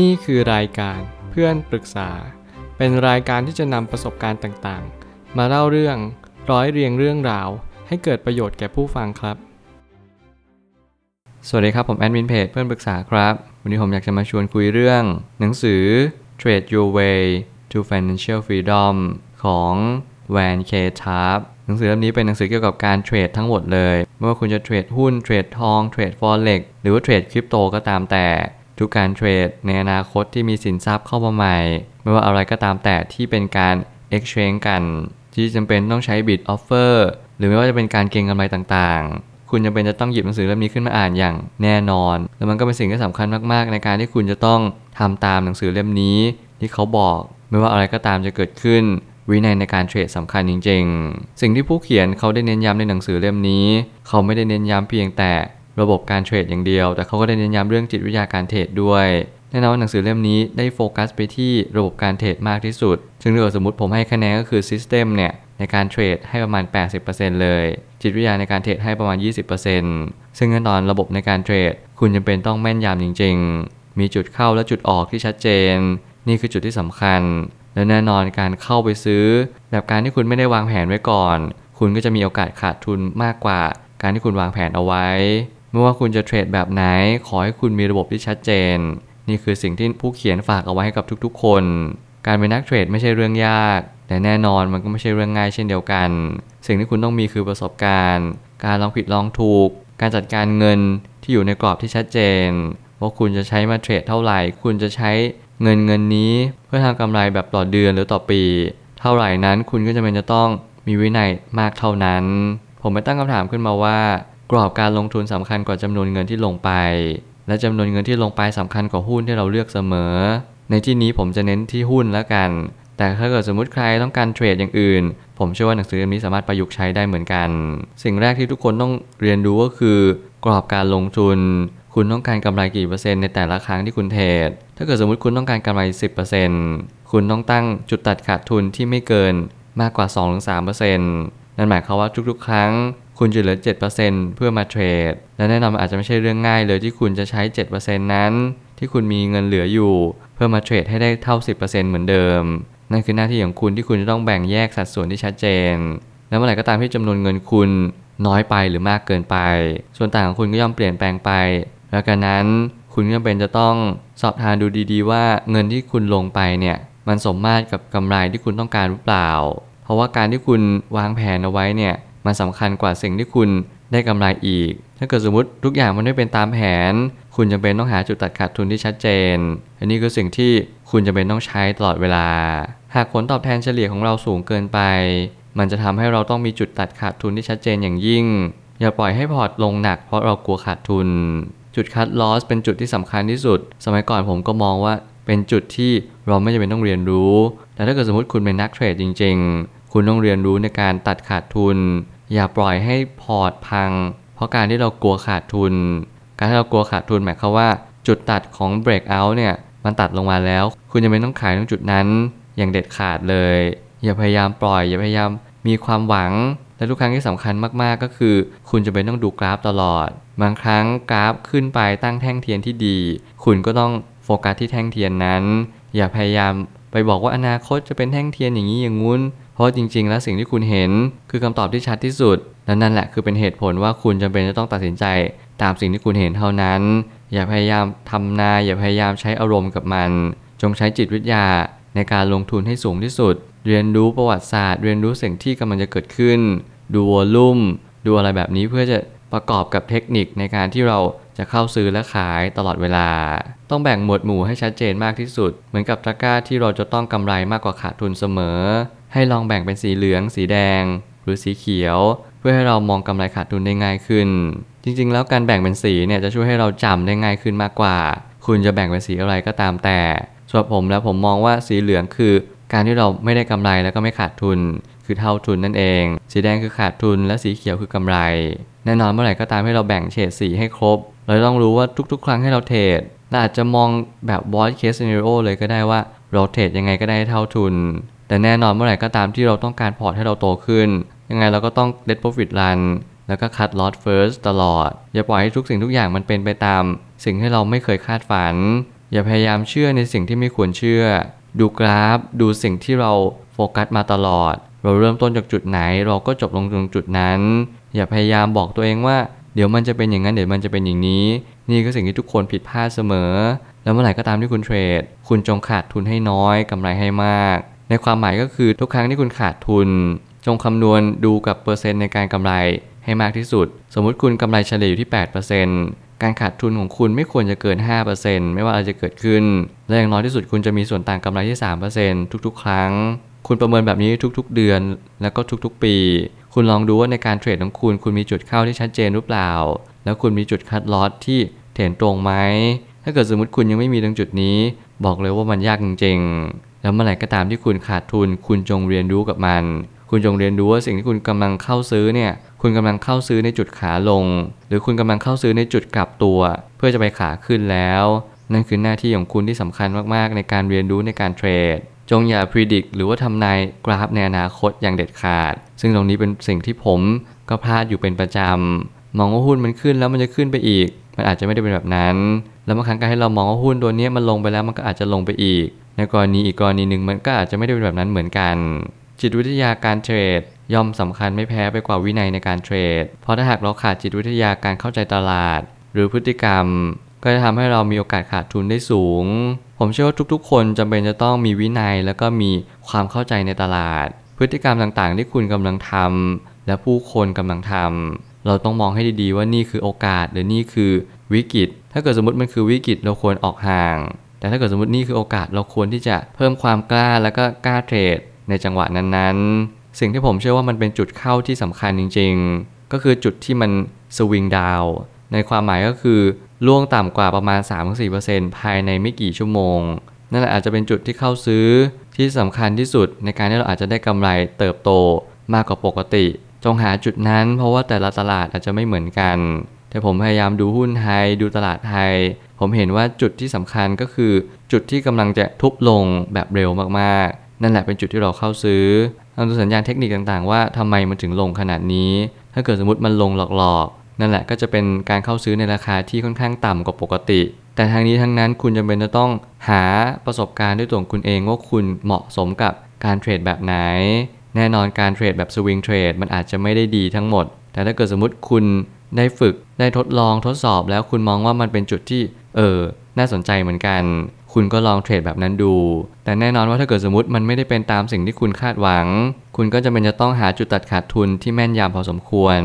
นี่คือรายการเพื่อนปรึกษา เป็นรายการที่จะนำประสบการณ์ต่างๆ มาเล่าเรื่องร้อยเรียงเรื่องราว ให้เกิดประโยชน์แก่ผู้ฟังครับ สวัสดีครับผมแอดมินเพจเพื่อนปรึกษาครับ วันนี้ผมอยากจะมาชวนคุยเรื่อง หนังสือ Trade Your Way to Financial Freedom ของ Van K. t a r p หนังสือเล่มนี้เป็นหนังสือเกี่ยวกับการเทรดทั้งหมดเลย ไม่ว่าคุณจะเทรดหุ้น เทรดทอง เทรดฟอเร็กหรือว่าเทรดคริปโตก็ตามแต่ ทุกการเทรดในอนาคตที่มีสินทรัพย์เข้ามาใหม่ ไม่ว่าอะไรก็ตามแต่ที่เป็นการ exchange กัน ที่จำเป็นต้องใช้ bid offer หรือไม่ว่าจะเป็นการเก็งกำไรต่างๆ คุณจำเป็นจะต้องหยิบหนังสือเล่มนี้ขึ้นมาอ่านอย่างแน่นอน แล้วมันก็เป็นสิ่งที่สำคัญมากๆ ในการที่คุณจะต้องทำตามหนังสือเล่มนี้ ที่เขาบอก ไม่ว่าอะไรก็ตามจะเกิดขึ้นวินัยในการเทรดสำคัญจริง ๆ สิ่งที่ผู้เขียนเขาได้เน้นย้ำในหนังสือเล่มนี้ เขาไม่ได้เน้นย้ำเพียงแต่ ระบบการเทรดอย่างเดียว แต่เขาก็ได้เน้นย้ำเรื่องจิตวิทยาการเทรดด้วยแน่นอนว่าหนังสือเล่มนี้ได้โฟกัสไปที่ระบบการเทรดมากที่สุด ซึ่งถ้าสมมติผมให้คะแนนก็คือ System เนี่ยในการเทรดให้ประมาณ 80%เลย จิตวิทยาในการเทรดให้ประมาณ 20%ซึ่งแน่นอนระบบในการเทรด คุณจำเป็นต้องแม่นยำจริง ๆ มีจุดเข้าและจุดออกที่ชัดเจน นี่คือจุดที่สำคัญ และแน่นอนการเข้าไปซื้อ แบบการที่คุณไม่ได้วางแผนไว้ก่อน คุณก็จะมีโอกาสขาดทุนมากกว่า การที่คุณวางแผนเอาไว้ ไม่ว่าคุณจะเทรดแบบไหน ขอให้คุณมีระบบที่ชัดเจน นี่คือสิ่งที่ผู้เขียนฝากเอาไว้ให้กับทุกๆ คน การเป็นนักเทรดไม่ใช่เรื่องยาก แต่แน่นอนมันก็ไม่ใช่เรื่องง่ายเช่นเดียวกัน สิ่งที่คุณต้องมีคือประสบการณ์ การลองผิดลองถูก การจัดการเงินที่อยู่ในกรอบที่ชัดเจน ว่าคุณจะใช้มาเทรดเท่าไหร่ คุณจะใช้เงินเงินนี้ เพื่อทำกำไรแบบต่อเดือนหรือต่อปี เท่าไหร่นั้นคุณก็จะเป็นจะต้องมีวินัยมากเท่านั้น ผมไปตั้งคำถามขึ้นมาว่า กรอบการลงทุนสำคัญกว่าจำนวนเงินที่ลงไป และจำนวนเงินที่ลงไปสำคัญกว่าหุ้นที่เราเลือกเสมอ ในที่นี้ผมจะเน้นที่หุ้นแล้วกัน แต่ถ้าเกิดสมมติใครต้องการเทรดอย่างอื่น ผมเชื่อว่าหนังสือเล่มนี้สามารถประยุกต์ใช้ได้เหมือนกัน สิ่งแรกที่ทุกคนต้องเรียนรู้ก็คือ กรอบการลงทุน คุณต้องการกำไรกี่เปอร์เซ็นต์ในแต่ละครั้งที่คุณเทรด ถ้าเกิดสมมติคุณต้องการกำไร 10%คุณต้องตั้งจุดตัดขาดทุนที่ไม่เกินมากกว่า 2-3%นั่นหมายความว่าทุกๆ ครั้ง คุณจะเหลือ 7%เพื่อมาเทรด และแน่นอนอาจจะไม่ใช่เรื่องง่ายเลยที่คุณจะใช้ 7%นั้น ที่คุณมีเงินเหลืออยู่ เพื่อมาเทรดให้ได้เท่า 10%เหมือนเดิม นั่นคือหน้าที่ของคุณที่คุณจะต้องแบ่งแยกสัดส่วนที่ชัดเจน แล้วเมื่อไหร่ก็ตามที่จำนวนเงินคุณน้อยไปหรือมากเกินไป ส่วนต่างของคุณก็ย่อมเปลี่ยนแปลงไป แล้วกันนั้นคุณก็เป็นจะต้องสอบทานดูดีๆ ว่าเงินที่คุณลงไปเนี่ยมันสมมาตรกับกำไรที่คุณต้องการหรือเปล่า เพราะว่าการที่คุณวางแผนเอาไว้เนี่ย มันสำคัญกว่าสิ่งที่คุณได้กำไรอีก ถ้าเกิดสมมติทุกอย่างมันไม่เป็นตามแผน คุณจำเป็นต้องหาจุดตัดขาดทุนที่ชัดเจน อันนี้คือสิ่งที่คุณจำเป็นต้องใช้ตลอดเวลา หากผลตอบแทนเฉลี่ยของเราสูงเกินไป มันจะทำให้เราต้องมีจุดตัดขาดทุนที่ชัดเจนอย่างยิ่ง อย่าปล่อยให้พอร์ตลงหนักเพราะเรากลัวขาดทุน จุด cut loss เป็นจุดที่สำคัญที่สุด สมัยก่อนผมก็มองว่าเป็นจุดที่เราไม่จำเป็นต้องเรียนรู้ แต่ถ้าเกิดสมมติคุณเป็นนักเทรดจริง ๆ คุณต้องเรียนรู้ในการตัดขาดทุน อย่าปล่อยให้พอร์ตพัง เพราะการที่เรากลัวขาดทุน การที่เรากลัวขาดทุนหมายความว่า จุดตัดของ breakout เนี่ยมันตัดลงมาแล้ว คุณจะไม่ต้องขายตรงจุดนั้น อย่างเด็ดขาดเลย อย่าพยายามปล่อย อย่าพยายามมีความหวัง และทุกครั้งที่สำคัญมากๆก็คือ คุณจะเป็นต้องดูกราฟตลอด บางครั้งกราฟขึ้นไปตั้งแท่งเทียนที่ดี คุณก็ต้องโฟกัสที่แท่งเทียนนั้น อย่าพยายามไปบอกว่าอนาคตจะเป็นแท่งเทียนอย่างนี้อย่างงู้น เพราะจริง ๆ แล้วสิ่งที่คุณเห็นคือคำตอบที่ชัดที่สุดและนั่นแหละคือเป็นเหตุผลว่าคุณจำเป็นจะต้องตัดสินใจ ตามสิ่งที่คุณเห็นเท่านั้น อย่าพยายามทำนา อย่าพยายามใช้อารมณ์กับมัน จงใช้จิตวิทยาในการลงทุนให้สูงที่สุด เรียนรู้ประวัติศาสตร์ เรียนรู้สิ่งที่กำลังจะเกิดขึ้น ดูวอลลุ่ม ดูอะไรแบบนี้เพื่อจะประกอบกับเทคนิคในการที่เราจะเข้าซื้อและขายตลอดเวลา ต้องแบ่งหมวดหมู่ให้ชัดเจนมากที่สุด เหมือนกับตะกร้าที่เราจะต้องกำไรมากกว่าขาดทุนเสมอ ให้ลองแบ่งเป็นสีเหลือง สีแดง หรือสีเขียว เพื่อให้เรามองกำไรขาดทุนได้ง่ายขึ้น จริงๆ แล้วการแบ่งเป็นสีเนี่ยจะช่วยให้เราจำได้ง่ายขึ้นมากกว่า คุณจะแบ่งเป็นสีอะไรก็ตามแต่สำหรับผมแล้วผมมองว่าสีเหลืองคือ การที่เราไม่ได้กำไรแล้วก็ไม่ขาดทุน คือเท่าทุนนั่นเอง สีแดงคือขาดทุน และสีเขียวคือกำไร แน่นอนเมื่อไหร่ก็ตามให้เราแบ่งเฉดสีให้ครบ เราต้องรู้ว่าทุกๆ ครั้งให้เราเทรดเราอาจจะมองแบบ worst case scenario เลยก็ได้ว่าเราเทรดยังไงก็ได้เท่าทุน แต่แน่นอนเมื่อไหร่ก็ตามที่เราต้องการพอร์ตให้เราโตขึ้น ยังไงเราก็ต้อง let profit run แล้วก็ cut loss first ตลอด อย่าปล่อยให้ทุกสิ่งทุกอย่างมันเป็นไปตาม สิ่งที่เราไม่เคยคาดฝัน อย่าพยายามเชื่อในสิ่งที่ไม่ควรเชื่อ ดูกราฟ ดูสิ่งที่เราโฟกัสมาตลอด เราเริ่มต้นจากจุดไหน เราก็จบลงตรงจุดนั้น อย่าพยายามบอกตัวเองว่า เดี๋ยวมันจะเป็นอย่างนั้นเดี๋ยวมันจะเป็นอย่างนี้ นี่ก็สิ่งที่ทุกคนผิดพลาดเสมอ แล้วเมื่อไหร่ก็ตามที่คุณเทรด คุณจงขาดทุนให้น้อยกำไรให้มาก ในความหมายก็คือทุกครั้งที่คุณขาดทุน จงคำนวณดูกับเปอร์เซ็นต์ในการกำไรให้มากที่สุด สมมุติคุณกำไรเฉลี่ยอยู่ที่ 8%การขาดทุนของคุณไม่ควรจะเกิน 5%ไม่ว่าอะไรจะเกิดขึ้น และอย่างน้อยที่สุดคุณจะมีส่วนต่างกำไรที่ 3%ทุกๆ ครั้ง คุณประเมินแบบนี้ทุกๆ เดือน แล้วก็ทุกๆ ปี คุณลองดูว่าในการเทรดของคุณ คุณมีจุดเข้าที่ชัดเจนหรือเปล่า แล้วคุณมีจุดคัดลอสที่เถนตรงไหมถ้าเกิดสมมติคุณยังไม่มีตรงจุดนี้ บอกเลยว่ามันยากจริงๆ แล้วเมื่อไหร่ก็ตามที่คุณขาดทุน คุณจงเรียนรู้กับมัน คุณจงเรียนรู้ว่าสิ่งที่คุณกำลังเข้าซื้อเนี่ย คุณกำลังเข้าซื้อในจุดขาลง หรือคุณกำลังเข้าซื้อในจุดกลับตัว เพื่อจะไปขาขึ้นแล้ว นั่นคือหน้าที่ของคุณที่สำคัญมากๆ ในการเรียนรู้ในการเทรดจงอย่าพิจิตรหรือว่าทำนายกราฟในอนาคตอย่างเด็ดขาด ซึ่งตรงนี้เป็นสิ่งที่ผมก็พลาดอยู่เป็นประจำ มองว่าหุ้นมันขึ้นแล้วมันจะขึ้นไปอีก มันอาจจะไม่ได้เป็นแบบนั้น แล้วบางครั้งการให้เรามองว่าหุ้นตัวนี้มันลงไปแล้วมันก็อาจจะลงไปอีก ในกรณีอีกกรณีหนึ่งมันก็อาจจะไม่ได้เป็นแบบนั้นเหมือนกัน จิตวิทยาการเทรดย่อมสำคัญไม่แพ้ไปกว่าวินัยในการเทรด เพราะถ้าหากเราขาดจิตวิทยาการเข้าใจตลาด หรือพฤติกรรม ก็จะทำให้เรามีโอกาสขาดทุนได้สูง ผมเชื่อว่าทุกๆ คนจำเป็นจะต้องมีวินัยแล้วก็มีความเข้าใจในตลาด พฤติกรรมต่างๆ ที่คุณกำลังทำและผู้คนกำลังทำ เราต้องมองให้ดีๆว่านี่คือโอกาสหรือนี่คือวิกฤต ถ้าเกิดสมมติมันคือวิกฤตเราควรออกห่าง แต่ถ้าเกิดสมมตินี่คือโอกาสเราควรที่จะเพิ่มความกล้าแล้วก็กล้าเทรดในจังหวะนั้นๆ สิ่งที่ผมเชื่อว่ามันเป็นจุดเข้าที่สำคัญจริง ๆ ก็คือจุดที่มันสวิงดาวในความหมายก็คือล่วงต่ำกว่าประมาณ 3-4%ภายในไม่กี่ชั่วโมง นั่นแหละอาจจะเป็นจุดที่เข้าซื้อที่สำคัญที่สุดในการที่เราอาจจะได้กำไรเติบโตมากกว่าปกติ จงหาจุดนั้น เพราะว่าแต่ละตลาดอาจจะไม่เหมือนกัน แต่ผมพยายามดูหุ้นไทย ดูตลาดไทย ผมเห็นว่าจุดที่สำคัญก็คือจุดที่กำลังจะทุบลงแบบเร็วมากๆ นั่นแหละเป็นจุดที่เราเข้าซื้อเราดูสัญญาณเทคนิคต่างๆ ว่าทำไมมันถึงลงขนาดนี้ ถ้าเกิดสมมติมันลงหลอกๆ นั่นแหละก็จะเป็นการเข้าซื้อในราคาที่ค่อนข้างต่ำกว่าปกติ แต่ทางนี้ทั้งนั้นคุณจำเป็นจะต้องหาประสบการณ์ด้วยตัวคุณเองว่าคุณเหมาะสมกับการเทรดแบบไหน แน่นอนการเทรดแบบสวิงเทรดมันอาจจะไม่ได้ดีทั้งหมด แต่ถ้าเกิดสมมติคุณได้ฝึกได้ทดลองทดสอบแล้วคุณมองว่ามันเป็นจุดที่ เออ น่าสนใจเหมือนกัน คุณก็ลองเทรดแบบนั้นดู แต่แน่นอนว่าถ้าเกิดสมมติมันไม่ได้เป็นตามสิ่งที่คุณคาดหวัง คุณก็จะเป็นจะต้องหาจุดตัดขาดทุนที่แม่นยำพอสมควร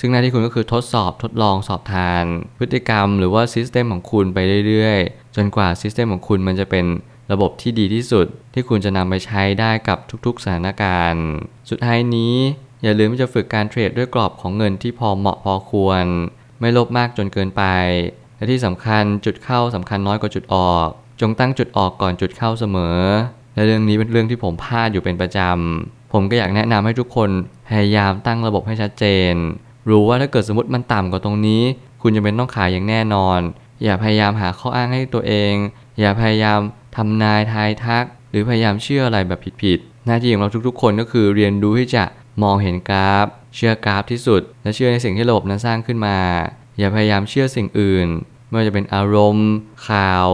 ซึ่งหน้าที่คุณก็คือทดสอบทดลองสอบทาน พฤติกรรมหรือว่า system ของคุณไปเรื่อยๆ จนกว่า system ของคุณมันจะเป็น ระบบที่ดีที่สุดที่คุณจะนำไปใช้ได้กับทุกๆสถานการณ์ สุดท้ายนี้ อย่าลืมที่จะฝึกการเทรดด้วยกรอบของเงินที่พอเหมาะพอควร ไม่โลภมากจนเกินไป และที่สำคัญจุดเข้าสำคัญน้อยกว่าจุดออก จงตั้งจุดออกก่อนจุดเข้าเสมอ และเรื่องนี้เป็นเรื่องที่ผมพลาดอยู่เป็นประจำ ผมก็อยากแนะนำให้ทุกคนพยายามตั้งระบบให้ชัดเจน รู้ว่าถ้าเกิดสมมติมันต่ำกว่าตรงนี้ คุณจะเป็นต้องขายอย่างแน่นอน อย่าพยายามหาข้ออ้างให้ตัวเอง อย่าพยายาม ทำนายทายทัก หรือพยายามเชื่ออะไรแบบผิดๆหน้าที่ของเราทุกๆ คนก็คือเรียนรู้ที่จะมองเห็นกราฟ เชื่อกราฟที่สุด และเชื่อในสิ่งที่ระบบนั้นสร้างขึ้นมา อย่าพยายามเชื่อสิ่งอื่นไม่ว่าจะเป็นอารมณ์ ข่าว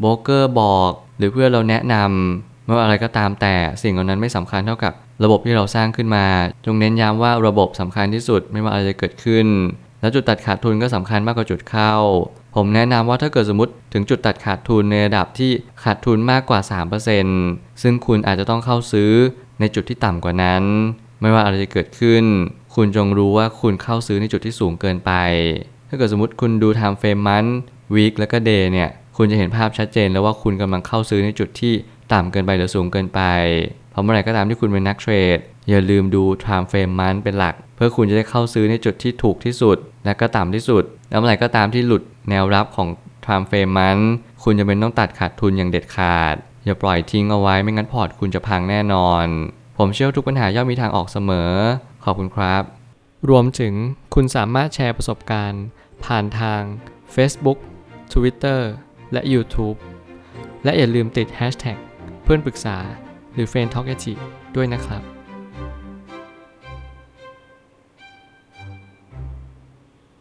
โบรกเกอร์บอก หรือเพื่อนเราแนะนำไม่ว่าอะไรก็ตามแต่สิ่งเหล่านั้นไม่สำคัญเท่ากับระบบที่เราสร้างขึ้นมา จงเน้นย้ำว่าระบบสำคัญที่สุดไม่ว่าอะไรจะเกิดขึ้น แล้วจุดตัดขาดทุนก็สำคัญมากกว่าจุดเข้า ผมแนะนำว่าถ้าเกิดสมมติถึงจุดตัดขาดทุนในระดับที่ขาดทุนมากกว่า 3%ซึ่งคุณอาจจะต้องเข้าซื้อในจุดที่ต่ำกว่านั้น ไม่ว่าอะไรจะเกิดขึ้น คุณจงรู้ว่าคุณเข้าซื้อในจุดที่สูงเกินไป ถ้าเกิดสมมติคุณดู time frame มันวีคแล้วก็เดย์เนี่ย คุณจะเห็นภาพชัดเจนแล้วว่าคุณกำลังเข้าซื้อในจุดที่ต่ำเกินไปหรือสูงเกินไปเพราะเมื่อไหร่ก็ตามที่คุณเป็นนักเทรด อย่าลืมดู time frame มันเป็นหลัก เพื่อคุณจะได้เข้าซื้อในจุดที่ถูกที่สุด และก็ต่ำที่สุด แล้วเมื่อไหร่ก็ตามที่หลุดแนวรับของ time frame มันคุณจะเป็นต้องตัดขาดทุนอย่างเด็ดขาด อย่าปล่อยทิ้งเอาไว้ไม่งั้นพอร์ตคุณจะพังแน่นอน ผมเชื่อทุกปัญหาย่อมมีทางออกเสมอ ขอบคุณครับ รวมถึงคุณสามารถแชร์ประสบการณ์ ผ่านทาง Facebook Twitter และ YouTube และอย่าลืมติด Hashtag เพื่อนปรึกษาหรือ f r ร e n d t a l k ด้วยนะครับ